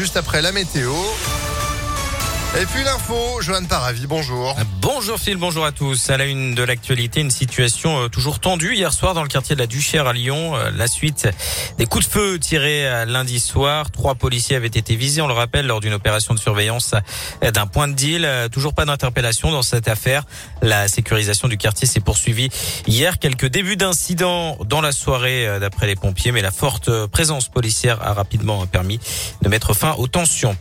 juste après la météo. Et puis l'info, Johan Paravi, bonjour. Bonjour Phil, bonjour à tous. À la une de l'actualité, une situation euh, toujours tendue hier soir dans le quartier de la Duchère à Lyon. Euh, la suite des coups de feu tirés euh, lundi soir. Trois policiers avaient été visés, on le rappelle, lors d'une opération de surveillance d'un point de deal. Toujours pas d'interpellation dans cette affaire. La sécurisation du quartier s'est poursuivie hier. Quelques débuts d'incidents dans la soirée d'après les pompiers, mais la forte présence policière a rapidement permis de mettre fin aux tensions.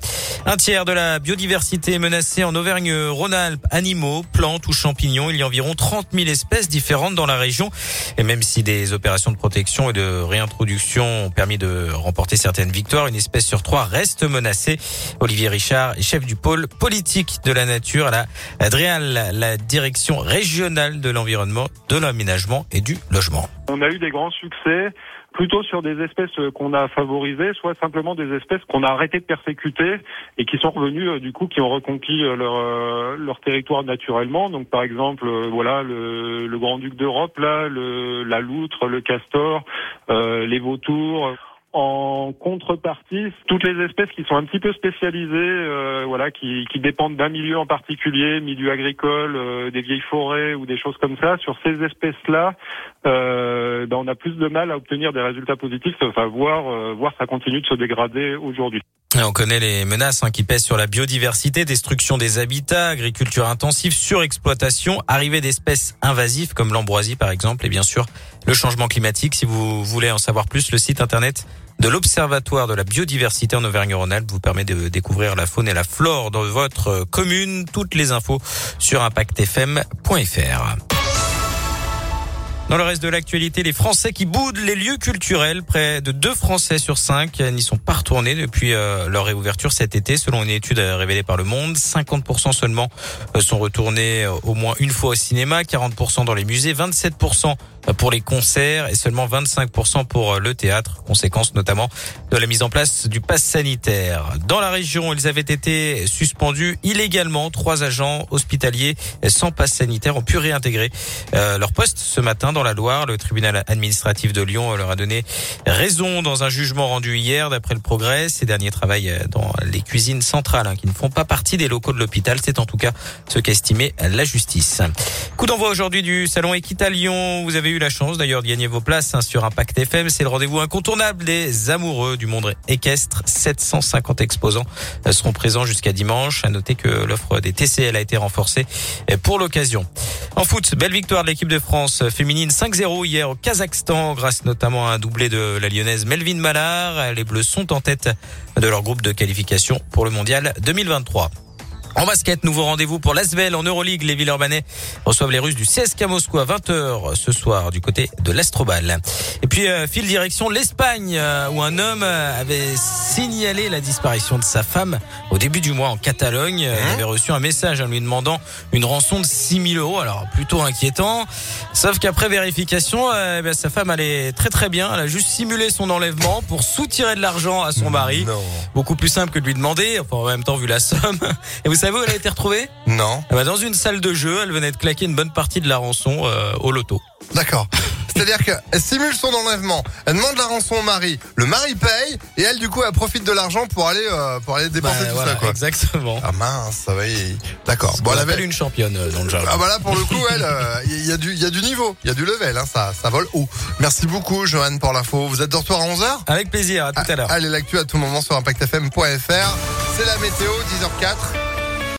Un tiers de la biodiversité menacée en Auvergne-Rhône-Alpes. Animaux, plantes ou champignons. Il y a environ 30 000 espèces différentes dans la région. Et même si des opérations de protection et de réintroduction ont permis de remporter certaines victoires, une espèce sur trois reste menacée. Olivier Richard est chef du pôle politique de la nature à la Adrial, la direction régionale de l'environnement, de l'aménagement et du logement. On a eu des grands succès plutôt sur des espèces qu'on a favorisées, soit simplement des espèces qu'on a arrêté de persécuter et qui sont revenues euh, du coup, qui ont reconquis euh, leur euh, leur territoire naturellement. Donc par exemple, voilà le, le grand duc d'Europe là, le, la loutre, le castor, les vautours. En contrepartie, toutes les espèces qui sont un petit peu spécialisées, euh, voilà, qui, qui dépendent d'un milieu en particulier, milieu agricole, euh, des vieilles forêts ou des choses comme ça, sur ces espèces-là, euh, ben on a plus de mal à obtenir des résultats positifs, enfin voir, euh, voir ça continue de se dégrader aujourd'hui. On connaît les menaces hein, qui pèsent sur la biodiversité, destruction des habitats, agriculture intensive, surexploitation, arrivée d'espèces invasives comme l'ambroisie par exemple, et bien sûr le changement climatique. Si vous voulez en savoir plus, le site internet de l'Observatoire de la biodiversité en Auvergne-Rhône-Alpes vous permet de découvrir la faune et la flore dans votre commune. Toutes les infos sur impactfm.fr. Dans le reste de l'actualité, les Français qui boudent les lieux culturels, près de deux Français sur cinq n'y sont pas retournés depuis euh, leur réouverture cet été, selon une étude révélée par Le Monde. 50% seulement euh, sont retournés euh, au moins une fois au cinéma, 40% dans les musées, 27% pour les concerts et seulement 25% pour le théâtre, conséquence notamment de la mise en place du pass sanitaire. Dans la région, ils avaient été suspendus illégalement. Trois agents hospitaliers sans passe sanitaire ont pu réintégrer leur poste ce matin dans la Loire. Le tribunal administratif de Lyon leur a donné raison dans un jugement rendu hier. D'après le progrès, ces derniers travaillent dans les cuisines centrales hein, qui ne font pas partie des locaux de l'hôpital. C'est en tout cas ce qu'estimait la justice. Coup d'envoi aujourd'hui du salon Equita Lyon. Vous avez eu la chance d'ailleurs de gagner vos places hein, sur Impact FM. C'est le rendez-vous incontournable des amoureux du monde équestre. 750 exposants euh, seront présents jusqu'à dimanche. À noter que l'offre des TCL a été renforcée euh, pour l'occasion. En foot, belle victoire de l'équipe de France féminine 5-0 hier au Kazakhstan grâce notamment à un doublé de la lyonnaise Melvin Mallard. Les Bleus sont en tête de leur groupe de qualification pour le mondial 2023. En basket, nouveau rendez-vous pour l'Asvel en Euroleague. Les Villeurbanais reçoivent les Russes du CSKA Moscou à 20h ce soir du côté de l'Astrobal. Et puis, euh, file direction l'Espagne euh, où un homme avait signalé la disparition de sa femme au début du mois en Catalogne. Il Hein avait reçu un message en lui demandant une rançon de 6000 euros. Alors, plutôt inquiétant. Sauf qu'après vérification, euh, eh ben, sa femme allait très très bien. Elle a juste simulé son enlèvement pour soutirer de l'argent à son mari. Non. Beaucoup plus simple que de lui demander. Enfin, en même temps, vu la somme. Et vous savez où elle a été retrouvée Non. Eh ben, Dans une salle de jeu. Elle venait de claquer une bonne partie de la rançon euh, au loto. D'accord. C'est-à-dire qu'elle simule son enlèvement, elle demande la rançon au mari, le mari paye et elle du coup elle profite de l'argent pour aller euh, pour aller dépenser Bah, tout voilà, ça quoi. Exactement. Ah mince, ça va. y- D'accord. Bon, Bon, on elle avait une championne euh, dans le jardin. Ah bah là pour le coup elle euh, il y a du il y a du niveau, il y a du level hein, ça ça vole haut. Merci beaucoup Johan pour l'info. Vous êtes de retour à 11h Avec plaisir. À tout à l'heure. Allez l'actu à tout moment sur impactfm.fr. C'est la météo 10h04.